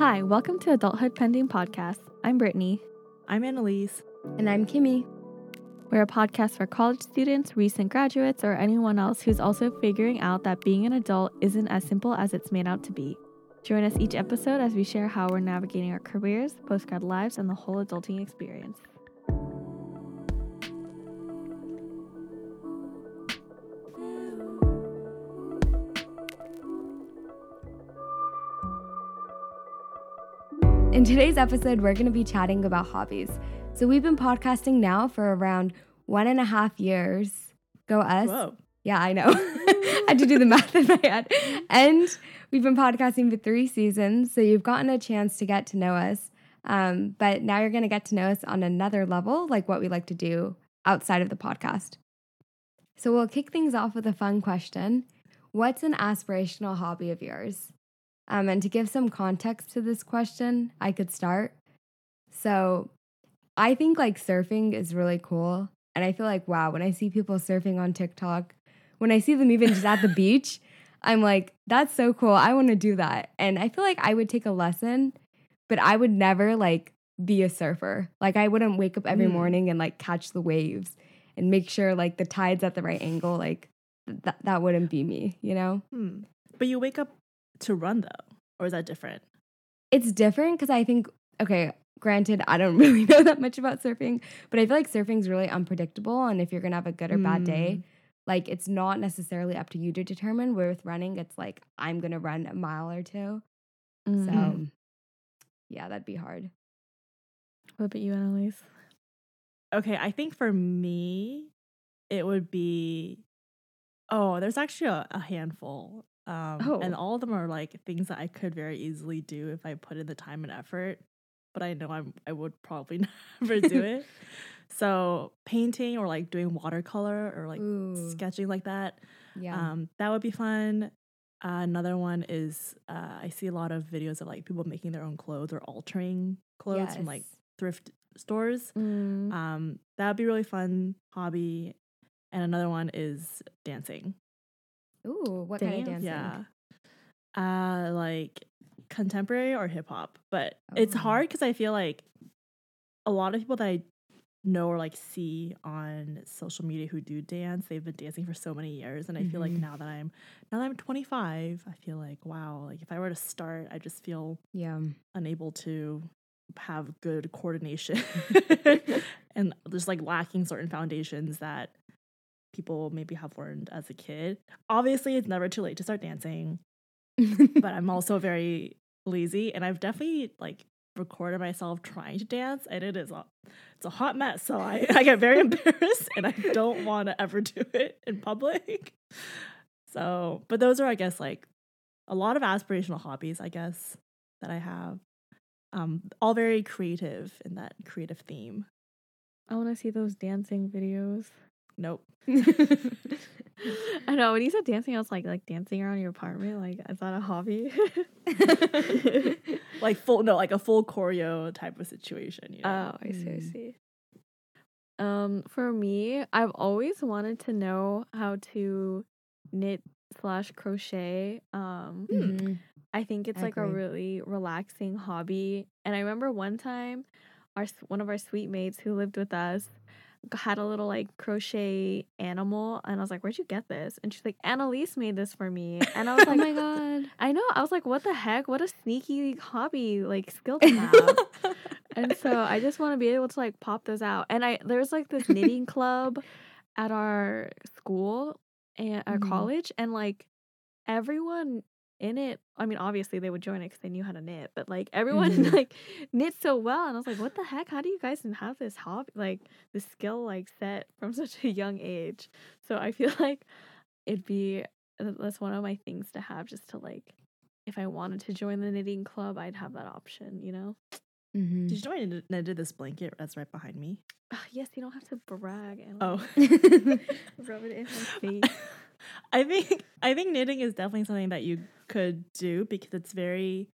Hi, welcome to Adulthood Pending Podcast. I'm Brittany. I'm Annalise. And I'm Kimmy. We're a podcast for college students, recent graduates, or anyone else who's also figuring out that being an adult isn't as simple as it's made out to be. Join us each episode as we share how we're navigating our careers, postgrad lives, and the whole adulting experience. In today's episode, we're going to be chatting about hobbies. So, we've been podcasting now for around one and a half years. Go us. Whoa. Yeah, I know. I had to do the math in my head. And we've been podcasting for three seasons. So, you've gotten a chance to get to know us. Um, but now you're going to get to know us on another level, like what we like to do outside of the podcast. So, we'll kick things off with a fun question What's an aspirational hobby of yours? Um, and to give some context to this question, I could start. So, I think like surfing is really cool. And I feel like, wow, when I see people surfing on TikTok, when I see them even just at the beach, I'm like, that's so cool. I want to do that. And I feel like I would take a lesson, but I would never like be a surfer. Like, I wouldn't wake up every Mm. morning and like catch the waves and make sure like the tide's at the right angle. Like, th- that that wouldn't be me, you know? Hmm. But you wake up to run though, or is that different? it's different because I think, okay, granted, I don't really know that much about surfing, but I feel like surfing's really unpredictable. And if you're going to have a good or bad day, like it's not necessarily up to you to determine. Where with running, it's like, I'm going to run a mile or two. So, Mhm. yeah, that'd be hard. What about you, Annalise? Okay, I think for me, it would be. Oh, there's actually a, a handful. Um, and Oh. all of them are like things that I could very easily do if I put in the time and effort. But I know I'm I would probably never do it. So painting or like doing watercolor or like Ooh, sketching like that. yeah. Um, that would be fun. Uh, another one is uh, I see a lot of videos of like people making their own clothes or altering clothes from like thrift stores. Mm. Um, that would be really fun hobby. And another one is dancing. Ooh, what kind of dance, dancing? Yeah. Uh, like contemporary or hip hop. But it's Oh. hard because I feel like a lot of people that I know or like see on social media who do dance, they've been dancing for so many years. And I feel like Mhm. now that I'm now that I'm 25, I feel like wow, like if I were to start, I just feel Yeah. unable to have good coordination and just like lacking certain foundations that people maybe have learned as a kid. Obviously, it's never too late to start dancing, but I'm also very lazy and I've definitely like recorded myself trying to dance and it is a it's a hot mess. So I, I get very embarrassed and I don't want to ever do it in public. So, but those are I guess like a lot of aspirational hobbies, I guess, that I have. Um, all very creative in that creative theme. I want to see those dancing videos. Nope. I know when you said dancing, I was like, like dancing around your apartment. Like, is that a hobby? Like full no, like a full choreo type of situation. You know? Oh, I see. I Mm. see. Um, for me, I've always wanted to know how to knit slash crochet. Um, Mhm. I think it's I like a really relaxing hobby. And I remember one time, our one of our suite mates who lived with us had a little like crochet animal, and I was like, "Where'd you get this?" And she's like, "Annalise made this for me." And I was like, oh like, my God. I know. I was like, what the heck? What a sneaky hobby, like skill to have. and so I just want to be able to like pop those out. And I there's like this knitting club at our school and our Mhm. college, and like everyone in it. I mean, obviously they would join it because they knew how to knit, but like everyone Mhm. like knits so well. And I was like, what the heck? How do you guys have this hobby, like this skill, like set from such a young age? So I feel like it'd be that's one of my things to have just to like if I wanted to join the knitting club, I'd have that option, you know? Mhm. Did you know I knit- knitted this blanket that's right behind me? Ah, yes, you don't have to brag and Oh. rub it in my face. I think I think knitting is definitely something that you could do because it's very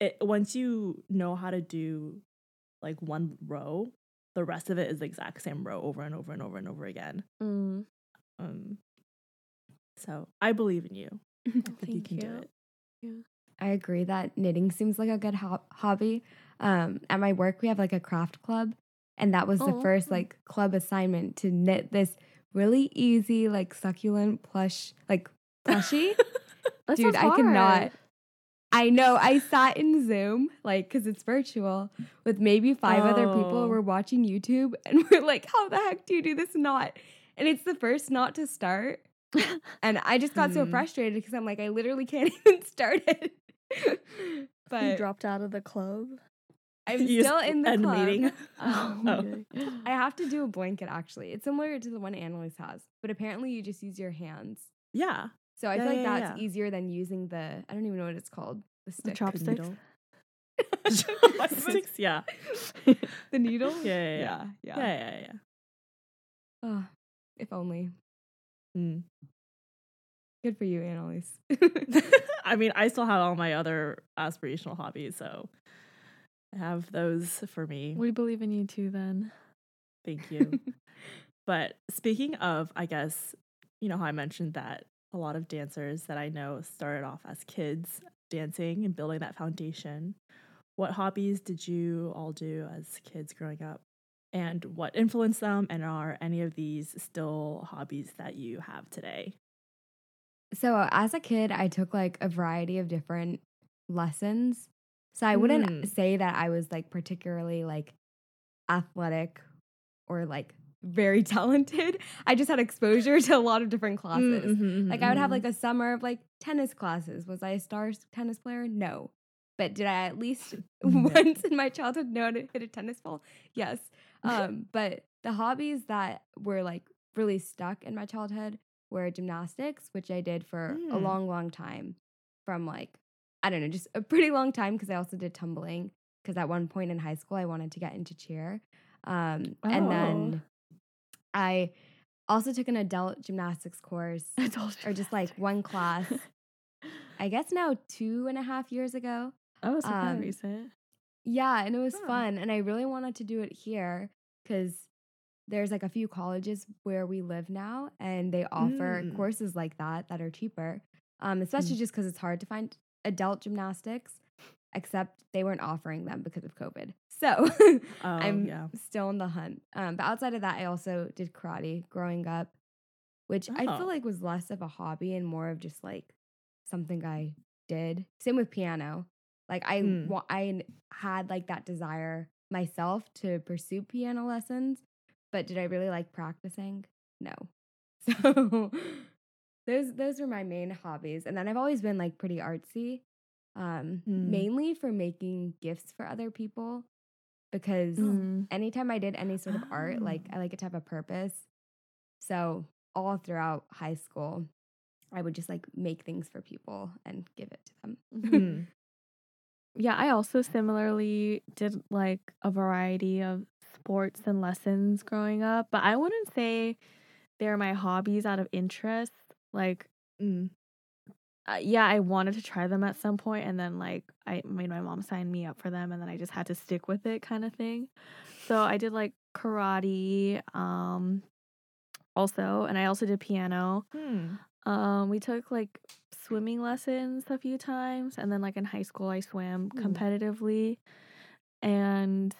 it once you know how to do like one row, the rest of it is the exact same row over and over and over and over again. Mm. Um so I believe in you. I think you can do you. it. Yeah. I agree that knitting seems like a good ho- hobby. Um, at my work, we have like a craft club, and that was the Oh, first like club assignment to knit this really easy, like succulent plush, like plushy. Dude, I cannot. I know. I sat in Zoom, like, because it's virtual, with maybe five other people. Oh. We're watching YouTube, and we're like, "How the heck do you do this knot?" And it's the first knot to start, and I just got so Hmm. frustrated because I'm like, I literally can't even start it. you but dropped out of the club. I'm You still in the club. meeting. Um, Oh. I have to do a blanket actually. It's similar to the one Annalise has, but apparently you just use your hands. Yeah. So I Yeah, feel like yeah, that's yeah. easier than using the I don't even know what it's called. The The stick. chopsticks. needle. My yeah. the needle? Yeah, yeah, yeah. Yeah. Yeah, yeah. yeah, yeah. Oh, if only. Mm. Good for you, Annalise. I mean, I still have all my other aspirational hobbies, so have those for me. We believe in you too then. Thank you. but speaking of, I guess, you know how I mentioned that a lot of dancers that I know started off as kids dancing and building that foundation. What hobbies did you all do as kids growing up? And what influenced them? And are any of these still hobbies that you have today? so as a kid, I took like a variety of different lessons. So I wouldn't Mm. say that I was like particularly like athletic or like very talented. I just had exposure to a lot of different classes. Mm-hmm, Like I would have like a summer of like tennis classes. Was I a star tennis player? No. But did I at least once in my childhood know how to hit a tennis ball? Yes. Um, but the hobbies that were like really stuck in my childhood were gymnastics, which I did for a Mm. long, long time. From like, I don't know, just a pretty long time because I also did tumbling. Because at one point in high school, I wanted to get into cheer. Um, And Oh. then I also took an adult gymnastics course Adult or just like one class. I guess now two and a half years ago. oh, so um, recent. Yeah, and it was Huh. fun. And I really wanted to do it here because there's like a few colleges where we live now, and they offer Mm. courses like that that are cheaper. Um, especially just because it's hard to find adult gymnastics, except they weren't offering them because of COVID. So Oh, I'm yeah. still in the hunt. Um, but outside of that, I also did karate growing up, which I Oh. feel like was less of a hobby and more of just like something I did. Same with piano. Like I, Hmm. wa- I had like that desire myself to pursue piano lessons, but did I really like practicing? No. So those those were my main hobbies, and then I've always been like pretty artsy, um, Hmm. mainly for making gifts for other people because Mm. anytime I did any sort of art, like Oh. I like it to have a purpose. So all throughout high school, I would just like make things for people and give it to them. Mm. Yeah, I also similarly did like a variety of sports and lessons growing up, but I wouldn't say they're my hobbies out of interest. Like, Mm. uh, yeah, I wanted to try them at some point, and then like I made my mom sign me up for them, and then I just had to stick with it, kind of thing. So I did like karate, um, also, and I also did piano. Hmm. Um, we took like swimming lessons a few times, and then like in high school, I swam competitively, and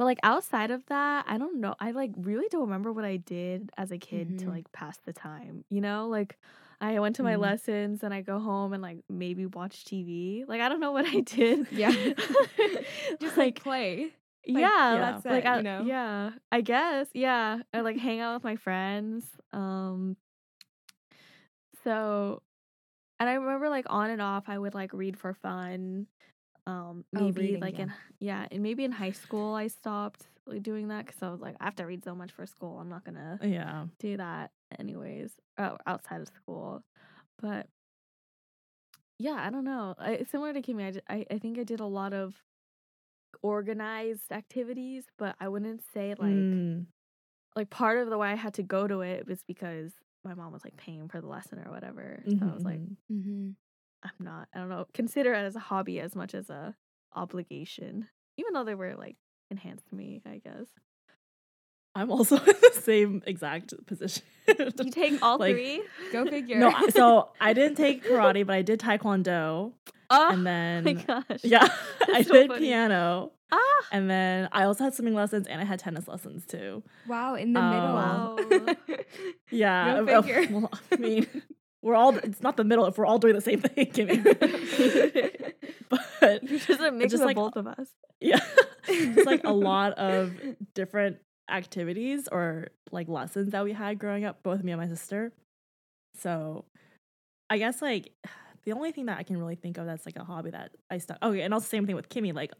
but like outside of that, I don't know. I like really don't remember what I did as a kid to Mhm. like pass the time. You know, like I went to my Mhm. lessons and I go home and like maybe watch TV. Like I don't know what I did. Yeah. just like play. like, yeah, that's like it, you I- know? yeah, I guess, yeah. I like hang out with my friends. Um, so, and I remember like on and off, I would like read for fun. Um, Oh, maybe reading, like yeah. in yeah, and maybe in high school I stopped like, doing that because I was like, I have to read so much for school. I'm not gonna Yeah. do that anyways uh, outside of school but yeah i don't know I, it's similar to kimmy I, ju- I, I think i did a lot of organized activities but i wouldn't say like Mm. like part of the why i had to go to it was because my mom was like paying for the lesson or whatever so i was like Mhm, Mm-hmm. I'm not i don't know consider it as a hobby as much as a obligation even though they were like enhanced to me i guess I'm also in the same exact position. You take all Like, three? Go figure. no, so I didn't take karate, but I did taekwondo, Oh and my then gosh. yeah, I That's so did funny. piano, Ah. and then I also had swimming lessons, and I had tennis lessons too. wow, in the Oh. middle. Yeah, Go uh, figure. well, I mean, we're all. It's not the middle if we're all doing the same thing, Kimmy. but You're just a mix just of like- both of us. yeah, it's like a lot of different activities or like lessons that we had growing up, both me and my sister. So, I guess like the only thing that I can really think of that's like a hobby that I stuck. Okay, oh, and also same thing with Kimmy. Like,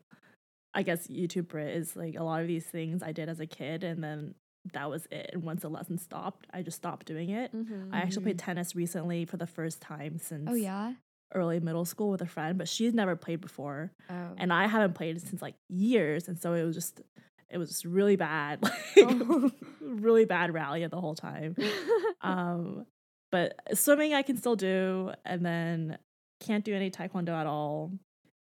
I guess YouTube Brit is like a lot of these things I did as a kid, and then that was it. And once the lesson stopped, I just stopped doing it. Mm-hmm. I actually played tennis recently for the first time since oh yeah. early middle school with a friend, but she's never played before, Oh. and I haven't played since like years, and so it was just it was just really bad, like Oh. really bad rally the whole time. Um, but swimming I can still do, and then can't do any taekwondo at all.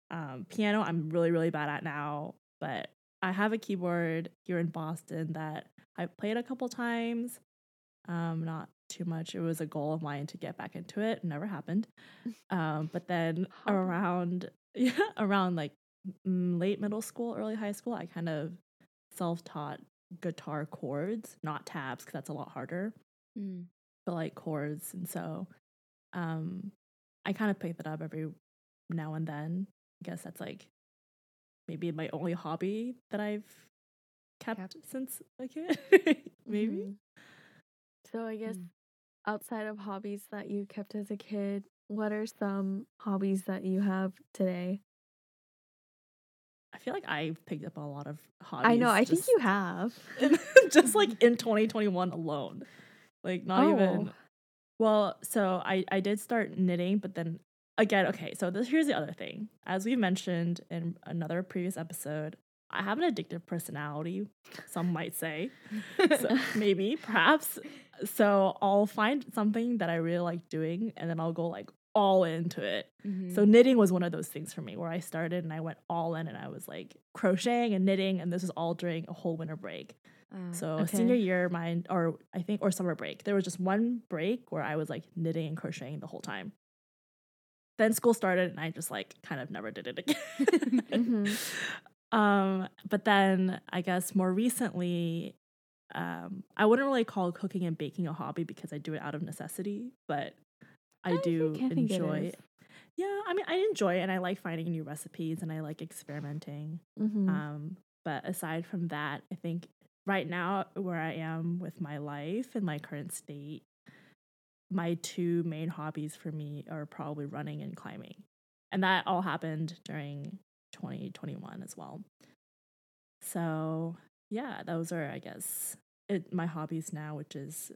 Um, piano I'm really really bad at now, but I have a keyboard here in Boston that I've played a couple times. Um, not too much. It was a goal of mine to get back into it. Never happened. Um, but then around yeah, around like late middle school, early high school, I kind of self-taught guitar chords, not tabs, because that's a lot harder Mm. but like chords and so um i kind of picked that up every now and then i guess that's like maybe my only hobby that i've kept Kept. since a kid maybe Mhm. So I guess Mm. outside of hobbies that you kept as a kid, what are some hobbies that you have today? i feel like i've picked up a lot of hobbies I know, I think you have. just like in 2021 alone like not even Oh. well so i i did start knitting but then again okay so this here's the other thing as we mentioned in another previous episode i have an addictive personality some might say so maybe perhaps so i'll find something that i really like doing and then i'll go like all into it Mhm. so knitting was one of those things for me where i started and i went all in and i was like crocheting and knitting and this was all during a whole winter break Oh. so senior year, mine or I think or summer break, there was just one break where I was like knitting and crocheting the whole time. Then school started and I just like kind of never did it again. Mhm. Um, but then I guess more recently, um, I wouldn't really call cooking and baking a hobby because I do it out of necessity, but I, think- do think it enjoy it. Yeah, I mean, I enjoy it and I like finding new recipes and I like experimenting. Mhm. Um, but aside from that, I think right now where I am with my life and my current state, my two main hobbies for me are probably running and climbing. And that all happened during 2021 as well. So, yeah, those are I guess it, my hobbies now, which is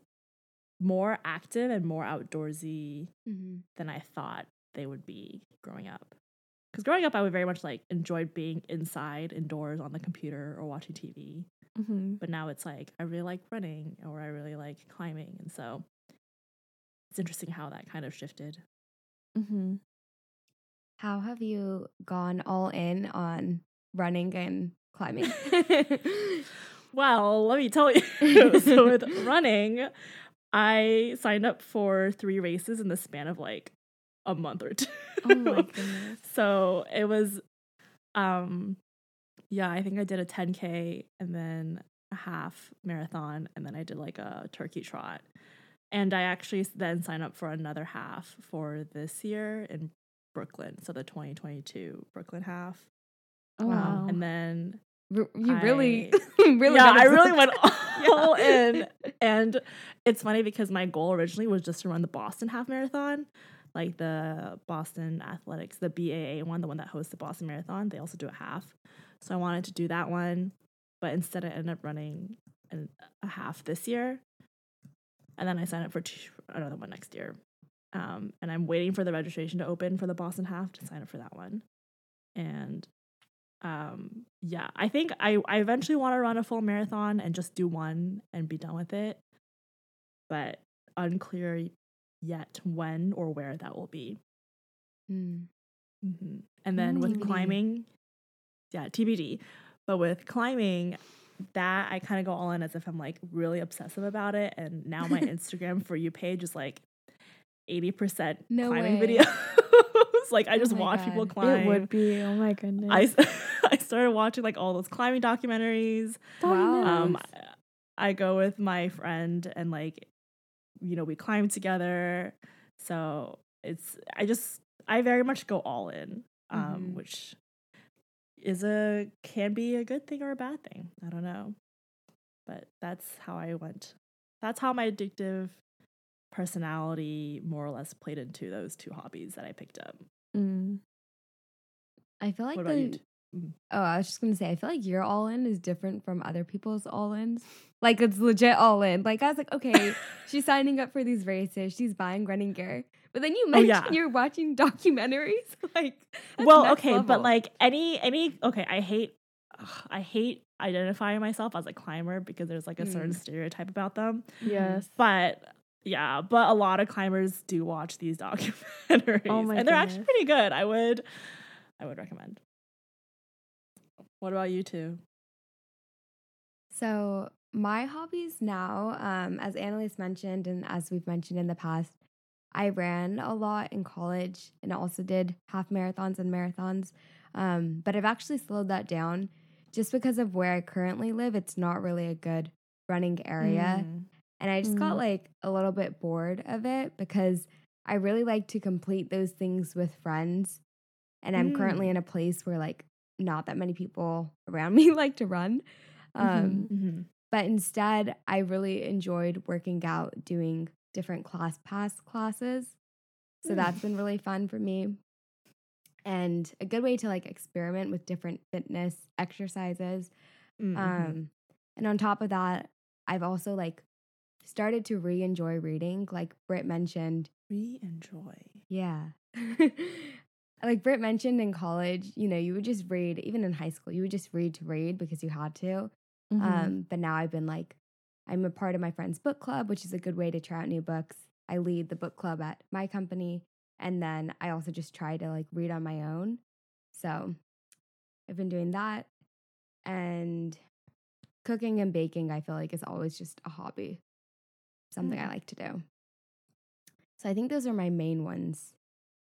more active and more outdoorsy Mhm. than I thought they would be growing up. Because growing up, I would very much like enjoyed being inside, indoors, on the computer or watching TV. Mhm. But now it's like I really like running or I really like climbing, and so it's interesting how that kind of shifted. Mhm. How have you gone all in on running and climbing? Well, let me tell you. so with running, I signed up for three races in the span of like a month or two. Oh my goodness. so it was um yeah, I think I did a 10k and then a half marathon and then I did like a turkey trot. And I actually then sign up for another half for this year in Brooklyn, so the 2022 Brooklyn half. Oh, Wow. wow. And then you really, I- really yeah, I really went all Yeah. in. And it's funny because my goal originally was just to run the Boston half marathon, like the Boston Athletics, the BAA one, the one that hosts the Boston Marathon. They also do a half. So I wanted to do that one, but instead I ended up running an, a half this year. And then I sign up for two, another one next year. Um, and I'm waiting for the registration to open for the Boston half to sign up for that one. And um yeah i think i i eventually want to run a full marathon and just do one and be done with it but unclear yet when or where that will be Mm. hmm and then with climbing yeah tbd but with climbing that I kind of go all in as if I'm like really obsessive about it. And now my Instagram for you page is like 80% No climbing way. videos. like I Oh just my watch people climb. It would be. Oh my goodness. I, I started watching like all those climbing documentaries. Wow. Um, Nice. I go with my friend and like, you know, we climb together. So it's I just I very much go all in, um, Mhm. which is a can be a good thing or a bad thing. I don't know, but that's how I went. That's how my addictive personality more or less played into those two hobbies that I picked up. Mm. I feel like the Mm. Oh, I was just gonna say, I feel like your all in is different from other people's all ins. Like it's legit all in. Like I was like, okay, she's signing up for these races, she's buying running gear. But then you Oh, mentioned yeah. you're watching documentaries. like well next okay but like any any okay i hate ugh, i hate identifying myself as a climber because there's like a certain Mm. stereotype about them Yes. but yeah but a lot of climbers do watch these documentaries Oh my and they're actually pretty good i would i would recommend what about you two So my hobbies now, um, as Annalise mentioned, and as we've mentioned in the past, I ran a lot in college and also did half marathons and marathons. Um, but I've actually slowed that down just because of where I currently live. It's not really a good running area. Mm. And I just got Mm. like a little bit bored of it because I really like to complete those things with friends. And I'm currently Mm. in a place where like not that many people around me like to run. Um, Mhm. but instead, I really enjoyed working out, doing different ClassPass classes. So Mm. that's been really fun for me. And a good way to like experiment with different fitness exercises. Mm, mhm. Um, and on top of that, I've also like started to re enjoy reading. Like Britt mentioned, we enjoy yeah. like Britt mentioned in college, you know, you would just read, even in high school, you would just read to read because you had to. Mhm. Um, but now I've been like, I'm a part of my friend's book club, which is a good way to try out new books. I lead the book club at my company. And then I also just try to like read on my own. So I've been doing that. And cooking and baking, I feel like is always just a hobby, something I Mm. like to do. So I think those are my main ones.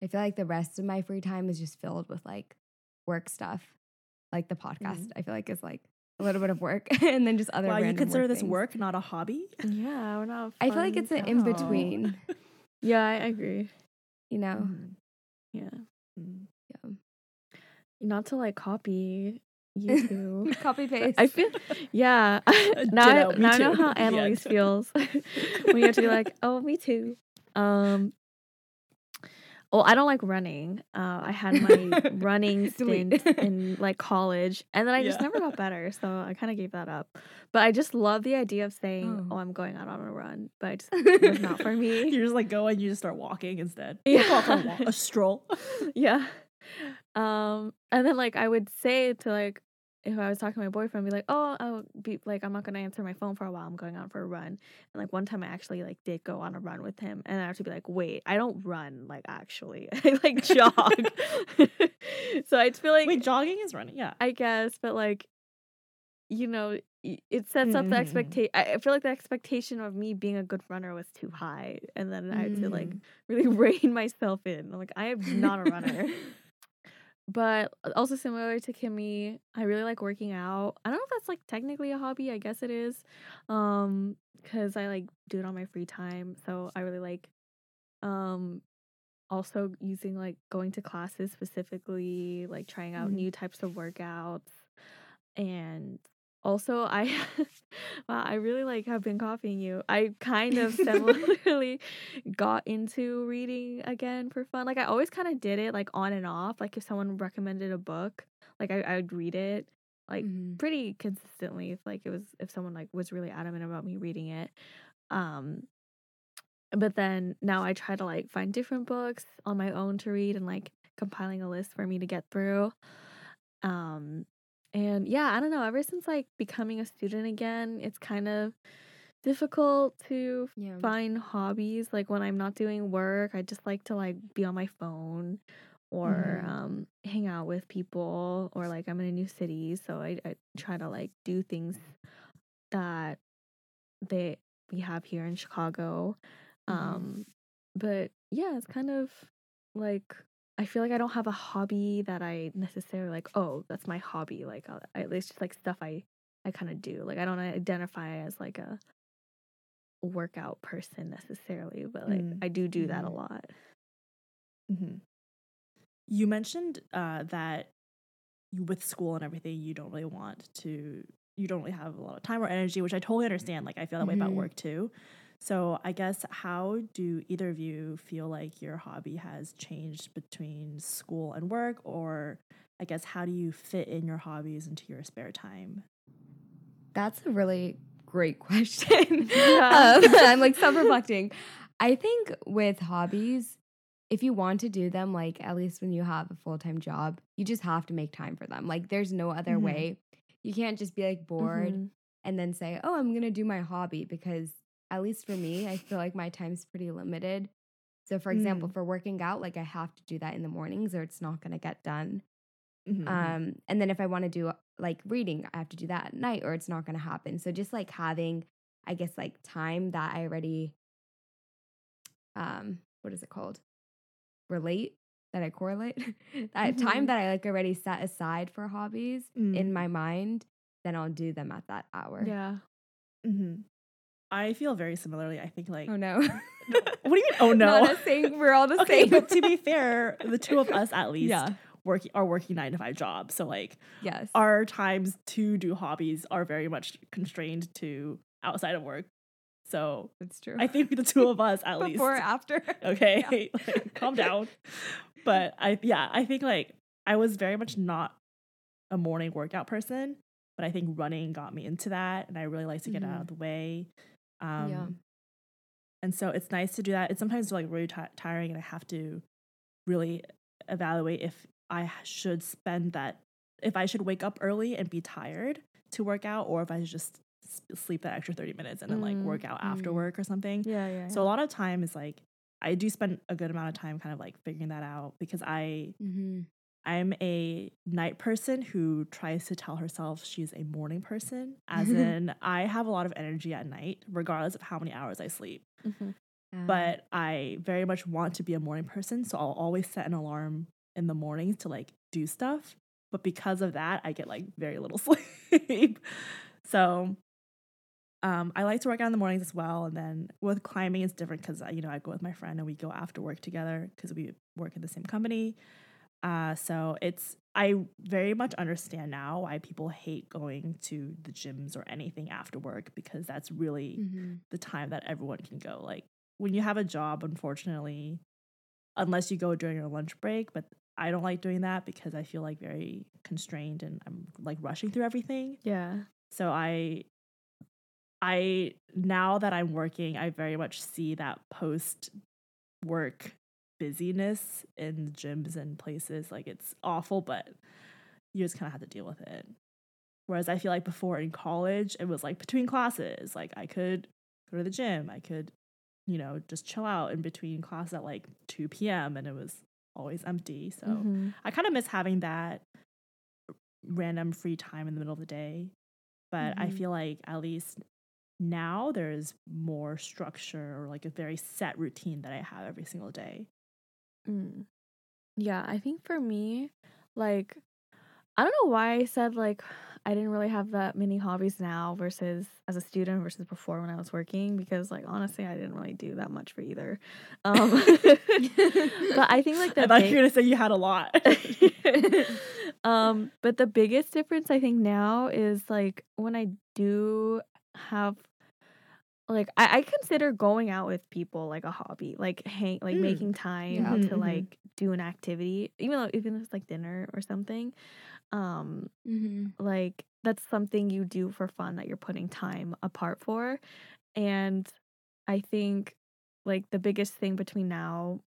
I feel like the rest of my free time is just filled with like work stuff, like the podcast. I feel like is like a little bit of work, and then just other. wow you consider work this things. work not a hobby yeah, we're not. I feel like it's an in between. Yeah, I agree. You know, Mhm. Yeah. Mm. yeah. Not to like copy you two. copy paste. I feel, yeah. now I, Ditto, me now I know how The Annalise end. feels when you have to be like, oh, me too. Um, well, I don't like running. Uh, I had my running stint in like college, and then I just Yeah. never got better, so I kind of gave that up. But I just love the idea of saying, Oh. "Oh, I'm going out on a run," but just, it was not for me. you just like go and you just start walking instead Yeah. A, walk, a stroll yeah. Um, and then like I would say to like if I was talking to my boyfriend, be like, "Oh, I'll be like, I'm not gonna answer my phone for a while. I'm going out for a run." And like one time, I actually like did go on a run with him, and I have to be like, "Wait, I don't run. Like actually, I like jog." so I feel like wait jogging is running yeah I guess, but like, you know, it sets up the Mhm. expectation. I feel like the expectation of me being a good runner was too high, and then I had to like Mm. really rein myself in. I'm like, I am not a runner. But uh, also similar to Kimmy, I really like working out. I don't know if that's like technically a hobby. I guess it is, um, because I like do it on my free time. So I really like, um, also using like going to classes specifically, like trying out Mhm. new types of workouts, and also I, wow, I really like have been copying you. I kind of similarly got into reading again for fun. Like I always kind of did it like on and off. Like if someone recommended a book, like I, I would read it like Mhm. pretty consistently if like it was if someone like was really adamant about me reading it. Um but then now I try to like find different books on my own to read and like compiling a list for me to get through. Um and yeah, I don't know, ever since like becoming a student again, it's kind of difficult to yeah. find hobbies like when i'm not doing work i just like to like be on my phone or Mhm. um hang out with people or like I'm in a new city, so I, I try to like do things that they we have here in Chicago. Mhm. Um but yeah, it's kind of like I feel like I don't have a hobby that I necessarily like, oh, that's my hobby. Like uh, I, it's just like stuff I I kind of do. Like I don't identify as like a workout person necessarily, but like Mm. I do do that a Mhm. lot. hmm You mentioned uh, that you, with school and everything, you don't really want to, you don't really have a lot of time or energy, which I totally understand. Like, I feel that way about Mhm. work too. So, I guess, how do either of you feel like your hobby has changed between school and work? Or, I guess, how do you fit in your hobbies into your spare time? That's a really great question. Yeah. Um, I'm like self reflecting. I think with hobbies, if you want to do them, like at least when you have a full time job, you just have to make time for them. Like there's no other Mhm. way. You can't just be like bored Mhm. and then say, oh, I'm going to do my hobby because at least for me, I feel like my time's pretty limited. So, for example, for working out, like I have to do that in the mornings or it's not going to get done. Mhm, mhm. Um, and then if I want to do like reading, I have to do that at night or it's not going to happen. So just like having, I guess, like time that I already, um, what is it called? Relate that I correlate that time Mhm. that I like already set aside for hobbies in Mm. my mind, then I'll do them at that hour. Yeah. Mm hmm I feel very similarly. I think, like, Oh no. what do you mean? Oh, no. Not saying we're all the okay, same. but to be fair, the two of us at least Yeah. work are working nine to five jobs. So like yes. our times to do hobbies are very much constrained to outside of work. So That's true. I think the two of us at least before after. okay, like, calm down. But I yeah, I think like I was very much not a morning workout person, but I think running got me into that and I really like to get out Mhm. of the way. Um Yeah. and so it's nice to do that. It's sometimes like really ti tiring and I have to really evaluate if I should spend that if I should wake up early and be tired to work out or if I should just sleep that extra 30 minutes and then like Mm, work out after mm. work or something. Yeah, yeah. So a lot of time is like I do spend a good amount of time kind of like figuring that out because I mm-hmm. I'm a night person who tries to tell herself she's a morning person as in I have a lot of energy at night regardless of how many hours I sleep. Mhm. Um, But I very much want to be a morning person, so I'll always set an alarm in the mornings to like do stuff. But because of that, I get like very little sleep. so um, I like to work out in the mornings as well. And then with climbing, it's different because you know I go with my friend and we go after work together because we work in the same company. Uh, so it's I very much understand now why people hate going to the gyms or anything after work because that's really mhm. the time that everyone can go. Like when you have a job, unfortunately, unless you go during your lunch break, but I don't like doing that because I feel like very constrained and I'm like rushing through everything. yeah. So I I now that I'm working, I very much see that post work busyness in gyms and places. Like it's awful, but you just kind of have to deal with it. Whereas I feel like before in college, it was like between classes, like I could go to the gym, I could, you know, just chill out in between class at like 2 p.m. and it was always empty. So Mhm. I kind of miss having that random free time in the middle of the day. But I Mhm. feel like at least now there's more structure or like a very set routine that I have every single day. Mm. Yeah, I think for me, like, I don't know why I said like I didn't really have that many hobbies now versus as a student versus before when I was working because like honestly I didn't really do that much for either. Um, but I think like the I thought big- you were gonna say you had a lot. um, but the biggest difference I think now is like when I do have like I, I consider going out with people like a hobby, like hang like Mm. making time Yeah. To mhm. like do an activity, even though even if it's like dinner or something. Um, Mm-hmm. like that's something you do for fun that you're putting time apart for. And I think like the biggest thing between now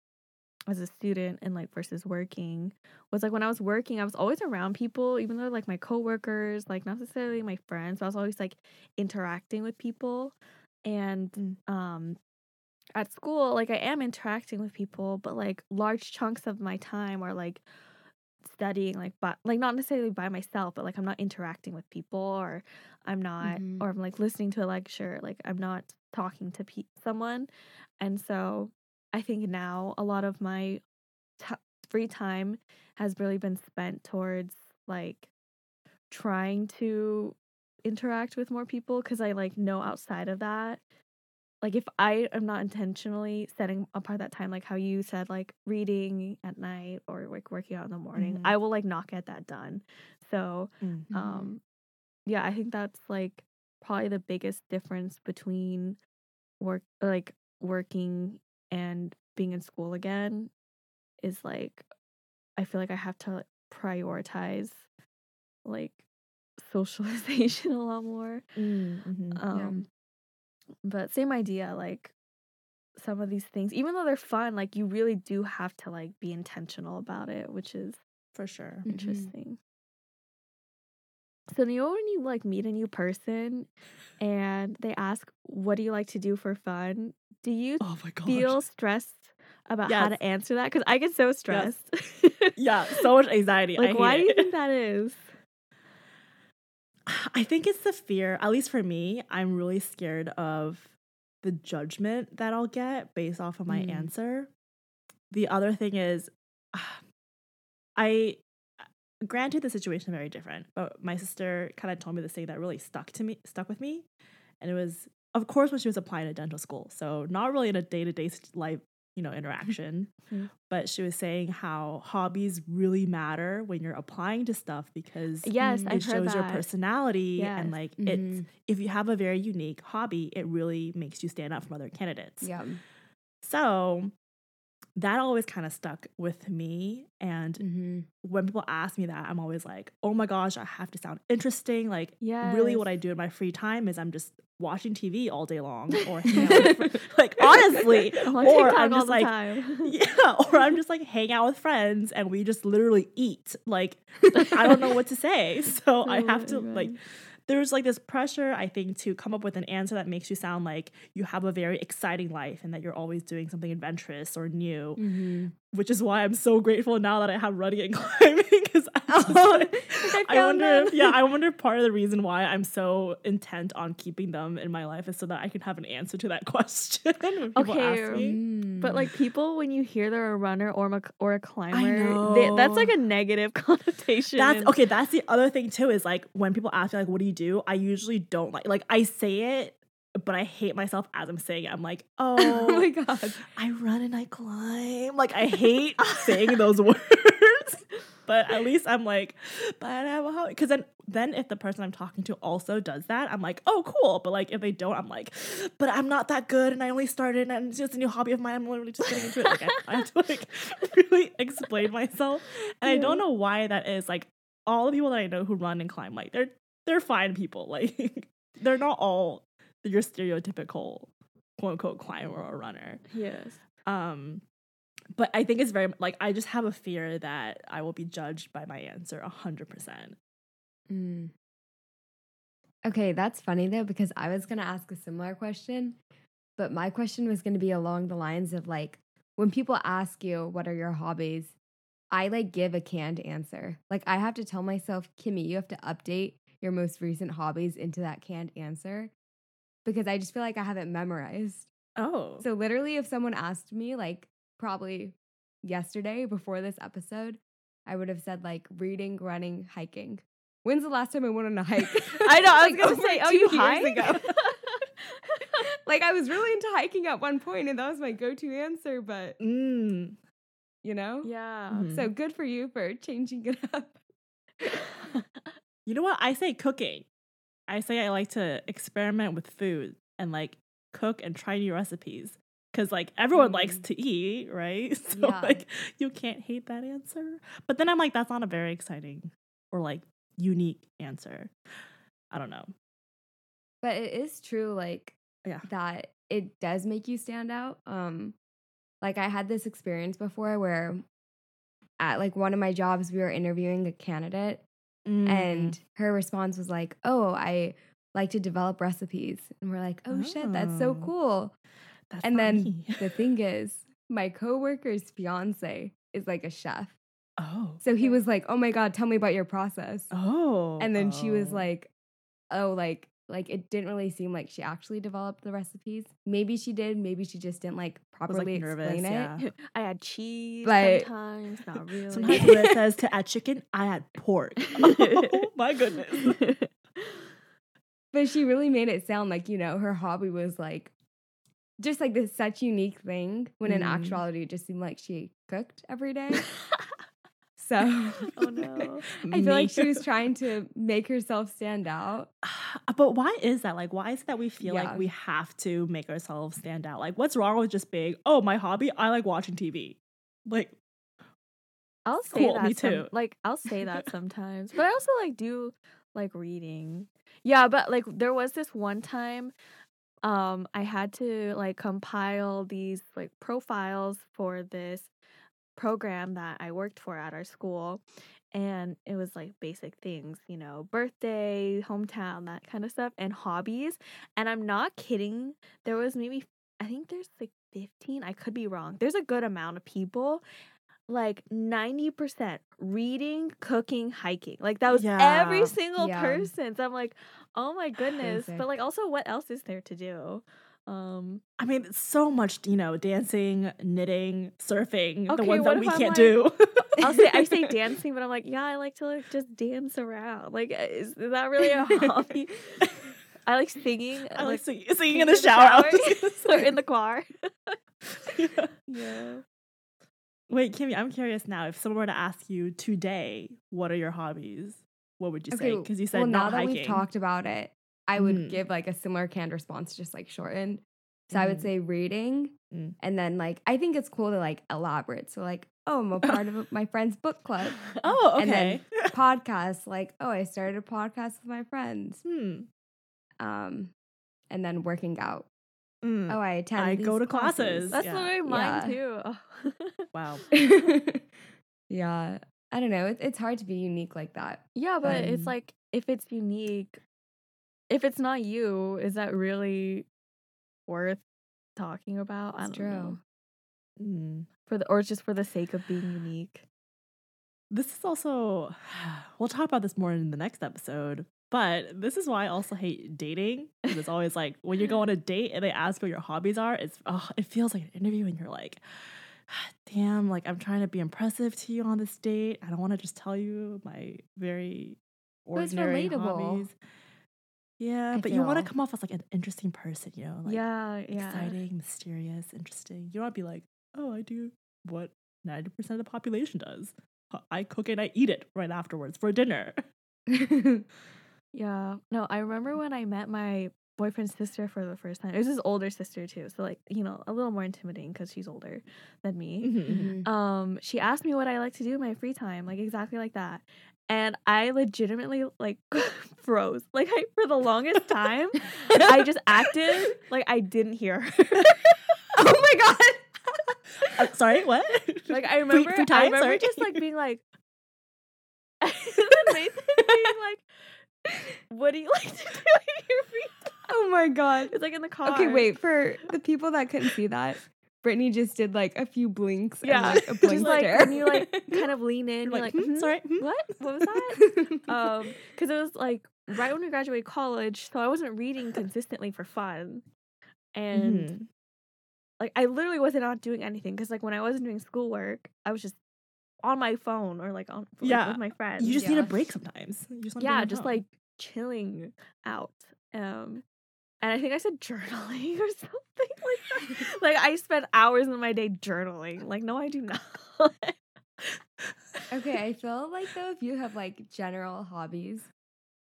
as a student and like versus working was like when I was working, I was always around people, even though like my coworkers, like not necessarily my friends, but I was always like interacting with people. And Mm. um at school, like I am interacting with people, but like large chunks of my time are like studying like but like not necessarily by myself, but like I'm not interacting with people or I'm not Mhm. or I'm like listening to a lecture, like I'm not talking to pe- someone. And so I think now a lot of my t- free time has really been spent towards like trying to interact with more people because I like know outside of that. Like if I am not intentionally setting apart that time, like how you said, like reading at night or like working out in the morning, Mhm. I will like not get that done. So Mm. Mhm. um yeah, I think that's like probably the biggest difference between work like working and being in school again is like I feel like I have to prioritize like socialization a lot more. Mm, mhm. Um but same idea like some of these things even though they're fun like you really do have to like be intentional about it, which is For sure. Mhm. interesting. So you know when you like meet a new person and they ask what do you like to do for fun? Do you Oh my feel stressed about how to answer that? Because I get so stressed. yeah, so much anxiety. I like why do you think that is? I think it's the fear, at least for me, I'm really scared of the judgment that I'll get based off of my Mm. answer. The other thing is, I, granted, the situation very different, but my sister kind of told me this thing that really stuck to me, stuck with me. And it was, of course, when she was applying to dental school. So, not really in a day to day life, you know, interaction. Mhm. But she was saying how hobbies really matter when you're applying to stuff because Yes, it I've shows your personality Yes. and like Mhm. it's if you have a very unique hobby it really makes you stand out from other candidates Yeah. so that always kind of stuck with me and hmm when people ask me that i'm always like oh my gosh i have to sound interesting like Yeah. really what i do in my free time is i'm just watching tv all day long or hanging out with like honestly or i'm just like time. yeah, or I'm just like hang out with friends and we just literally eat. Like I don't know what to say. So I Oh have my to like. There's like this pressure I think to come up with an answer that makes you sound like you have a very exciting life and that you're always doing something adventurous or new, hmm which is why I'm so grateful now that I have running and climbing because I, Oh, like, I I wonder if, yeah, I wonder if part of the reason why I'm so intent on keeping them in my life is so that I can have an answer to that question when people Okay, ask me. Mm. But like people, when you hear they're a runner or a, or a climber, they, that's like a negative connotation. That's okay. That's the other thing too. Is like when people ask me like, "What do you do?" I usually don't like. Like I say it, but I hate myself as I'm saying it. I'm like, "Oh, oh my god. I run and I climb." Like I hate saying those words. But at least I'm like, but I have a hobby. Because then, then if the person I'm talking to also does that, I'm like, oh, cool. But like if they don't, I'm like, but I'm not that good, and I only started, and it's just a new hobby of mine. I'm literally just getting into it. Like I, I have to like really explain myself, and I don't know why that is. Like all the people that I know who run and climb, like they're they're fine people. Like they're not all your stereotypical quote unquote climber or runner. yes. Um, but I think it's very like I just have a fear that I will be judged by my answer a hundred percent. Mm. Okay, that's funny though, because I was going to ask a similar question, but my question was going to be along the lines of like, when people ask you, what are your hobbies? I like give a canned answer. Like, I have to tell myself, Kimmy, you have to update your most recent hobbies into that canned answer because I just feel like I have it memorized. Oh, So, literally, if someone asked me, like, probably yesterday before this episode, I would have said, like, reading, running, hiking. When's the last time I went on a hike? I know. I was Like, gonna say, oh, you hike? like, I was really into hiking at one point, and that was my go to answer, but mm. you know? yeah. Mhm. So good for you for changing it up. you know what? I say cooking. I say I like to experiment with food and like cook and try new recipes because like everyone likes Mm. to eat, right? So Yeah. like you can't hate that answer. But then I'm like, that's not a very exciting or like unique answer. I don't know. But it is true, like, Yeah. that it does make you stand out. Um, like I had this experience before where at like one of my jobs we were interviewing a candidate Mm. and her response was like, "Oh, I like to develop recipes." And we're like, "Oh shit, that's so Oh. cool." That's and then me. the thing is, my coworker's fiance is like a chef. oh. So he was like, "Oh my god, tell me about your process." Oh. and then she was oh. like, "Oh, like like it didn't really seem like she actually developed the recipes. Maybe she did, maybe she just didn't like was, like, properly nervous, explain it." yeah. I had cheese But- sometimes, not really. Sometimes when it says to add chicken, I add pork. oh my goodness. But she really made it sound like, you know, her hobby was like just like this such unique thing when in Mm. actuality it just seemed like she cooked every day. So oh no. I feel like she was trying to make herself stand out. But why is that? Like, why is it that we feel Yeah. like we have to make ourselves stand out? Like, what's wrong with just being, oh, my hobby, I like watching TV? Like, I'll say Cool, that. me some- too. like I'll say that sometimes, but I also like do like reading. Yeah, but like there was this one time, um, I had to like compile these like profiles for this program that I worked for at our school. And it was like basic things, you know, birthday, hometown, that kind of stuff, and hobbies. And I'm not kidding. There was maybe, I think there's like 15. I could be wrong. There's a good amount of people like 90% reading, cooking, hiking. Like that was Yeah. every single Yeah. person. So I'm like, oh my goodness. But like also what else is there to do? Um I mean, it's so much, you know, dancing, knitting, surfing, the ones that we I'm can't like- do. I'll say I say dancing, but I'm like, yeah, I like to like just dance around. Like is, is that really a hobby? I like singing. I like like sing- singing in the shower. I was just gonna or in the car. Yeah. Yeah. Wait, Kimmy, I'm curious now. If someone were to ask you today, what are your hobbies? What would you say? Because you said well, now not that hiking. we've talked about it, I would Mm. give like a similar canned response, just like shortened. So I would Mhm. say reading, Mm. and then like I think it's cool to like elaborate. So like, oh, I'm a part of my friend's book club. Oh, And then- okay. Podcasts, like, oh, I started a podcast with my friends. hmm. Um, and then working out. Mm. Oh, I attend. I these go to classes. That's Yeah. literally mine Yeah. too. Wow. yeah, I don't know. It, it's hard to be unique like that. Yeah, but it's Um, like if it's unique, if it's not you, is that really worth talking about? I It's don't know. true. Mm. For the or just for the sake of being unique. This is also, we'll talk about this more in the next episode, but this is why I also hate dating. It's always like when you go on a date and they ask what your hobbies are, it's, oh, it feels like an interview and you're like, damn, like I'm trying to be impressive to you on this date. I don't want to just tell you my very ordinary hobbies. Yeah, I but you want to come off as like an interesting person, you know? Like, yeah, yeah. exciting, mysterious, interesting. You don't want to be like, oh, I do what 90% of the population does. I cook and I eat it right afterwards for dinner. Yeah. No, I remember when I met my boyfriend's sister for the first time. It was his older sister too, so like you know a little more intimidating because she's older than me. Mhm. um she asked me what I like to do in my free time, like exactly like that. And I legitimately like froze. Like I for the longest time, I just acted like I didn't hear her. oh my god. Uh, sorry, what? like I Free- remember free I time? remember Sorry. just like being like and then being like, What do you like to do in your free time? Oh my god. It's like in the car. Okay, wait. For the people that couldn't see that, Brittany just did like a few blinks. Yeah, and, like, a blank just like stare. when you like kind of lean in, You're you're like, like, "Hmm, "Mhm, sorry, hmm?" what? What was that? um because it was like right when we graduated college so i wasn't reading consistently for fun and Mhm. like i literally wasn't not doing anything because like when i wasn't doing schoolwork i was just on my phone or like on like, Yeah, with my friends you just need a break sometimes. You just wanna be on yeah just phone. like chilling out um and i think i said journaling or something like that like i spend hours in my day journaling like no i do not okay, I feel like though if you have like general hobbies,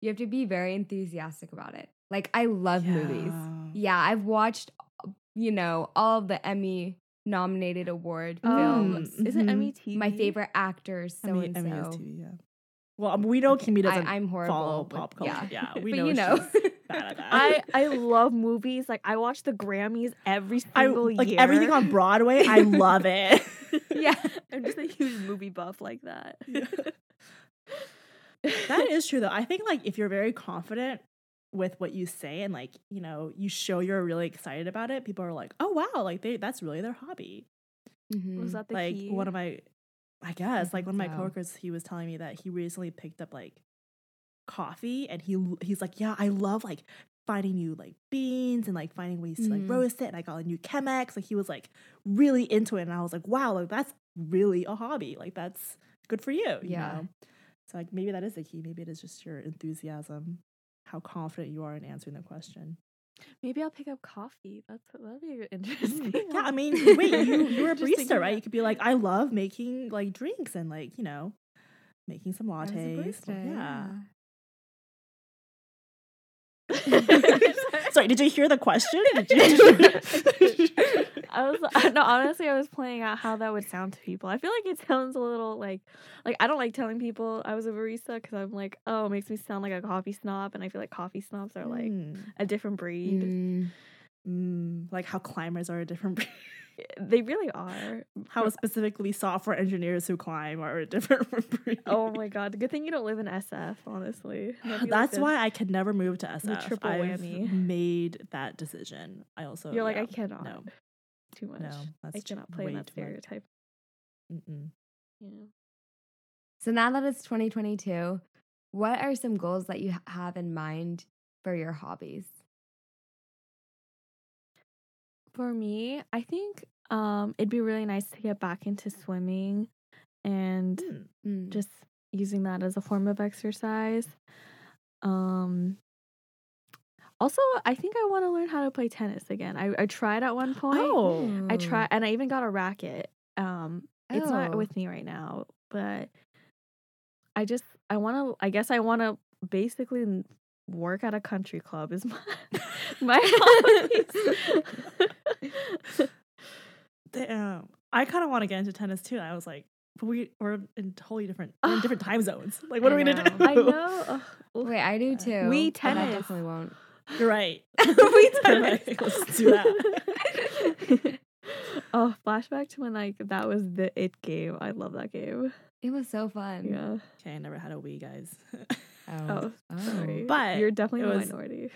you have to be very enthusiastic about it. Like I love movies. Yeah. Yeah, I've watched, you know, all of the Emmy nominated award um films. Is it mhm. MET? My favorite actors, so Emmy, and Emmy is so. TV, yeah. Well, um, we know Kimmy doesn't I, I'm horrible. follow with- pop culture. Yeah, we but know you know. she's bad at that. I I love movies. Like I watch the Grammys every I single like year. everything on Broadway. I love it. yeah. I'm just a huge movie buff like that. Yeah. that is true though. I think like if you're very confident with what you say and like you know you show you're really excited about it people are like oh wow like they that's really their hobby Mhm. Was that the like key? one of my i guess like one of my coworkers he was telling me that he recently picked up like coffee and he he's like yeah i love like finding new like beans and like finding ways to like Mhm. roast it and i got a new chemex like he was like really into it and i was like wow like that's really a hobby like that's good for you you Yeah. know so like maybe that is the key maybe it is just your enthusiasm how confident you are in answering the question Maybe I'll pick up coffee. That's that'd be interesting. Mm, yeah i mean wait you you're a barista right you could be like i love making like drinks and like you know making some lattes yeah yeah. Sorry, did you hear the question? I was no, honestly, I was playing out how that would sound to people. I feel like it sounds a little like like I don't like telling people I was a barista because I'm like, oh, it makes me sound like a coffee snob, and I feel like coffee snobs are like Mm, a different breed. Mm. mm, like how climbers are a different breed. They really are. how specifically software engineers who climb are a different breed. Oh my god, good thing you don't live in SF. Honestly, That'd like That's why I could never move to SF. triple I've whammy. made that decision. I also you're like I cannot. No, Too much. no, that's I cannot play in that stereotype. Mm-mm. Yeah. So now that it's 2022, what are some goals that you have in mind for your hobbies? For me, I think um it'd be really nice to get back into swimming and Mm. Mm. just using that as a form of exercise. Um also, I think I want to learn how to play tennis again. I, I tried at one point. Oh, I tried and I even got a racket. Um it's not Oh. with me right now, but I just I want to I guess I want to basically work at a country club is my my hobbies. damn. I kind of want to get into tennis too. I was like, but we we're in totally different, we're in different time zones. Like, what I are we gonna do? I know. Ugh, ugh. Wait, I do too. We but I tennis. definitely won't. You're right. we You're tennis. Let's do that. oh, flashback to when like that was the it game. I love that game. It was so fun. Yeah. Okay, I never had a Wii, guys. Oh, sorry. But you're definitely a was- minority.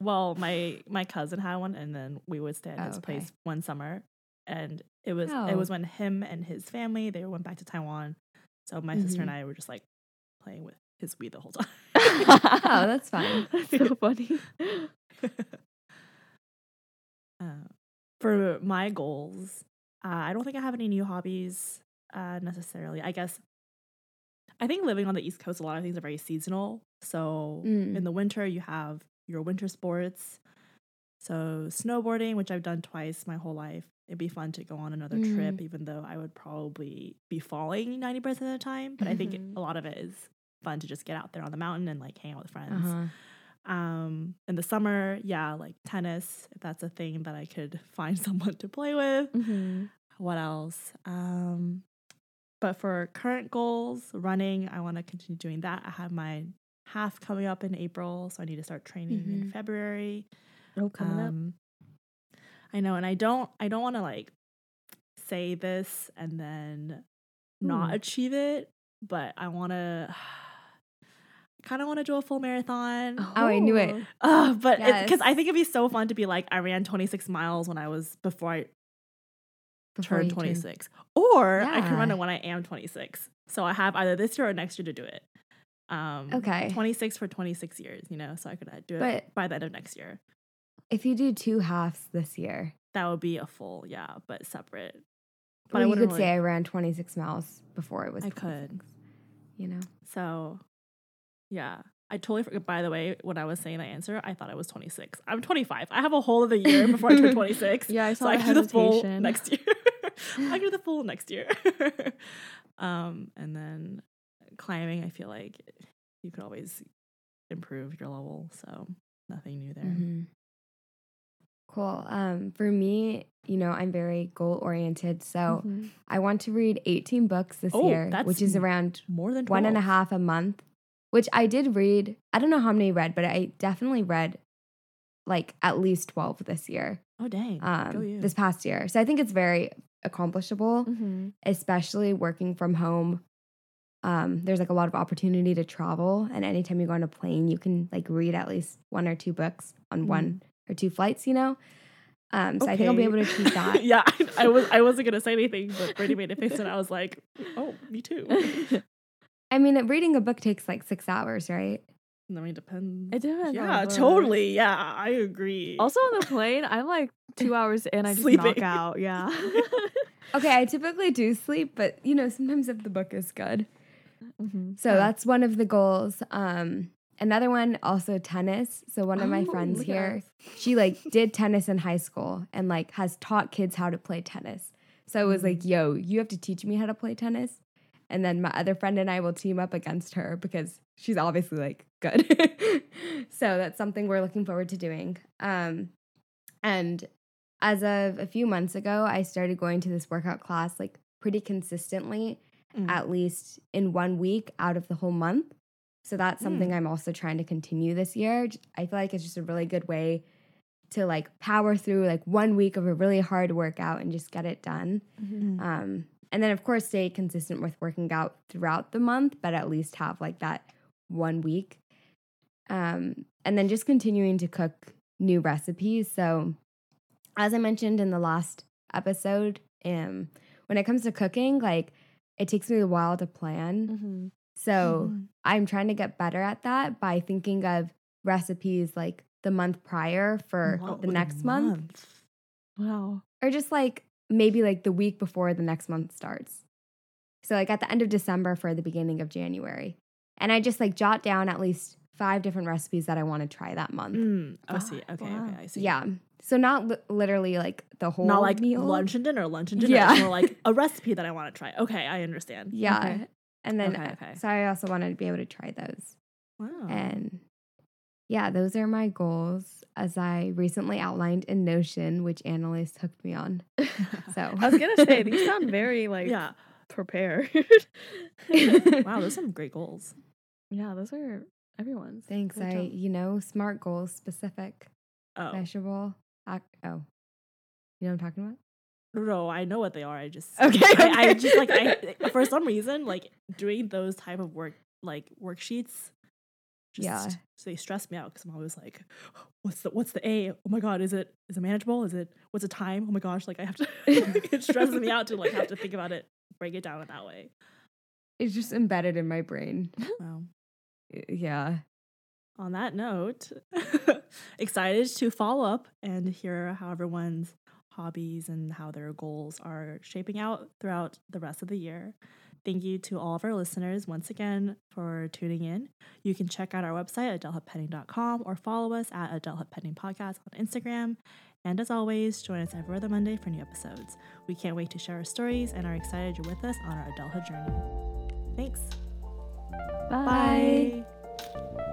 well, my my cousin had one, and then we would stay at Oh, his okay. place one summer, and it was Oh. it was when him and his family they went back to Taiwan. So my sister Mhm. and I were just like playing with his Wii the whole time. Oh, that's fine. That's so funny. Uh, for my goals, uh, I don't think I have any new hobbies uh, necessarily. I guess I think living on the East Coast, a lot of things are very seasonal. So Mm. in the winter, you have your winter sports. So snowboarding, which I've done twice my whole life, it'd be fun to go on another trip, even though I would probably be falling ninety percent of the time. But I think Mhm. a lot of it is fun to just get out there on the mountain and like hang out with friends. Uh-huh. Um, in the summer, yeah, like tennis, if that's a thing that I could find someone to play with. hmm What else? Um, but for current goals, running, I want to continue doing that. I have my half coming up in April, so I need to start training in Mhm. February. Oh, coming up. Um, I know, and I don't, I don't want to like say this and then not Hmm. achieve it, but I want to. Kind of want to do a full marathon. Oh, I knew it. Uh, but because I think it'd be so fun to be like, I ran 26 miles when I was before I Before turned you turn- 26. Or I can run it when I am 26. So I have either this year or next year to do it. Um, Okay. 26 for 26 years, you know, so I could do it But- by the end of next year. If you do two halves this year, That would be a full, yeah, but separate. But well, I you could really, say I ran 26 miles before it was. I could. You know. So, yeah. I totally forgot. By the way, when I was saying the answer, I thought I was 26. I'm 25. I have a whole of the year before I turn 26. Yeah, I so saw I the can do the full next year. I can do the full next year. um, and then climbing, I feel like you could always improve your level. So nothing new there. Mhm. Cool. Um, for me, you know, I'm very goal oriented. So Mhm. I want to read 18 books this Oh, year, which is around More than 12. one and a half a month, which I did read. I don't know how many read, but I definitely read like at least 12 this year, Oh, dang. Um, this past year. So I think it's very accomplishable, Mhm. especially working from home um, there's like a lot of opportunity to travel, and anytime you go on a plane, you can like read at least one or two books on Mhm. one or two flights. You know, um, so I think I'll be able to achieve that. yeah, I, I was I wasn't gonna say anything, but Brittany made a face, and I was like, "Oh, me too." I mean, reading a book takes like six hours, right? I mean, depends. It depends. on yeah, totally. Yeah, I agree. Also on the plane, I'm like two hours in, I just Sleeping. knock out. Yeah. Okay, I typically do sleep, but you know, sometimes if the book is good. Mhm. So Yeah. that's one of the goals. Um, another one also tennis. So one of my Oh, friends here, us. she like did tennis in high school and like has taught kids how to play tennis. So it was like, yo, you have to teach me how to play tennis. And then my other friend and I will team up against her because she's obviously like good. so that's something we're looking forward to doing. Um, and as of a few months ago, I started going to this workout class like pretty consistently Mm. at least in one week out of the whole month. So that's something I'm also trying to continue this year. I feel like it's just a really good way to like power through like one week of a really hard workout and just get it done. Mhm. Um, and then of course stay consistent with working out throughout the month, but at least have like that one week. Um, and then just continuing to cook new recipes. So as I mentioned in the last episode, um, when it comes to cooking, like it takes me a while to plan. Mhm. So Mhm. I'm trying to get better at that by thinking of recipes like the month prior for Wow, the next month Wow. or just like maybe like the week before the next month starts. So like at the end of December for the beginning of January. And I just like jot down at least five different recipes that I want to try that month. Mm, I Ah, see. Okay, wow. okay, I see. Yeah. So not li- literally like the whole not like meal. lunch and dinner, lunch and dinner. Yeah. More like a recipe that I want to try. Okay, I understand. Yeah. Okay. And then Okay, uh, okay. so I also wanted to be able to try those. Wow. And yeah, those are my goals as I recently outlined in Notion, which Annalise hooked me on. So I was gonna say these sound very like yeah. prepared. wow, those are some great goals. yeah, those are everyone's. Thanks. Good I, job. you know, smart goals, specific, Oh measurable. Ac- oh, you know what I'm talking about? no, I know what they are. I just Okay, I, I just like I for some reason like doing those type of work like worksheets. Just, Yeah. So they stress me out because I'm always like, what's the what's the A? Oh my god, is it is it manageable? Is it what's the time? Oh my gosh, like I have to. it stresses me out to like have to think about it, break it down in that way. It's just embedded in my brain. Wow. Yeah. on that note, excited to follow up and hear how everyone's hobbies and how their goals are shaping out throughout the rest of the year. Thank you to all of our listeners once again for tuning in. You can check out our website at adulthoodpending.com or follow us at Adulthood Podcast on Instagram. And as always, join us every other Monday for new episodes. We can't wait to share our stories and are excited you're with us on our adulthood journey. Thanks. Bye. Bye.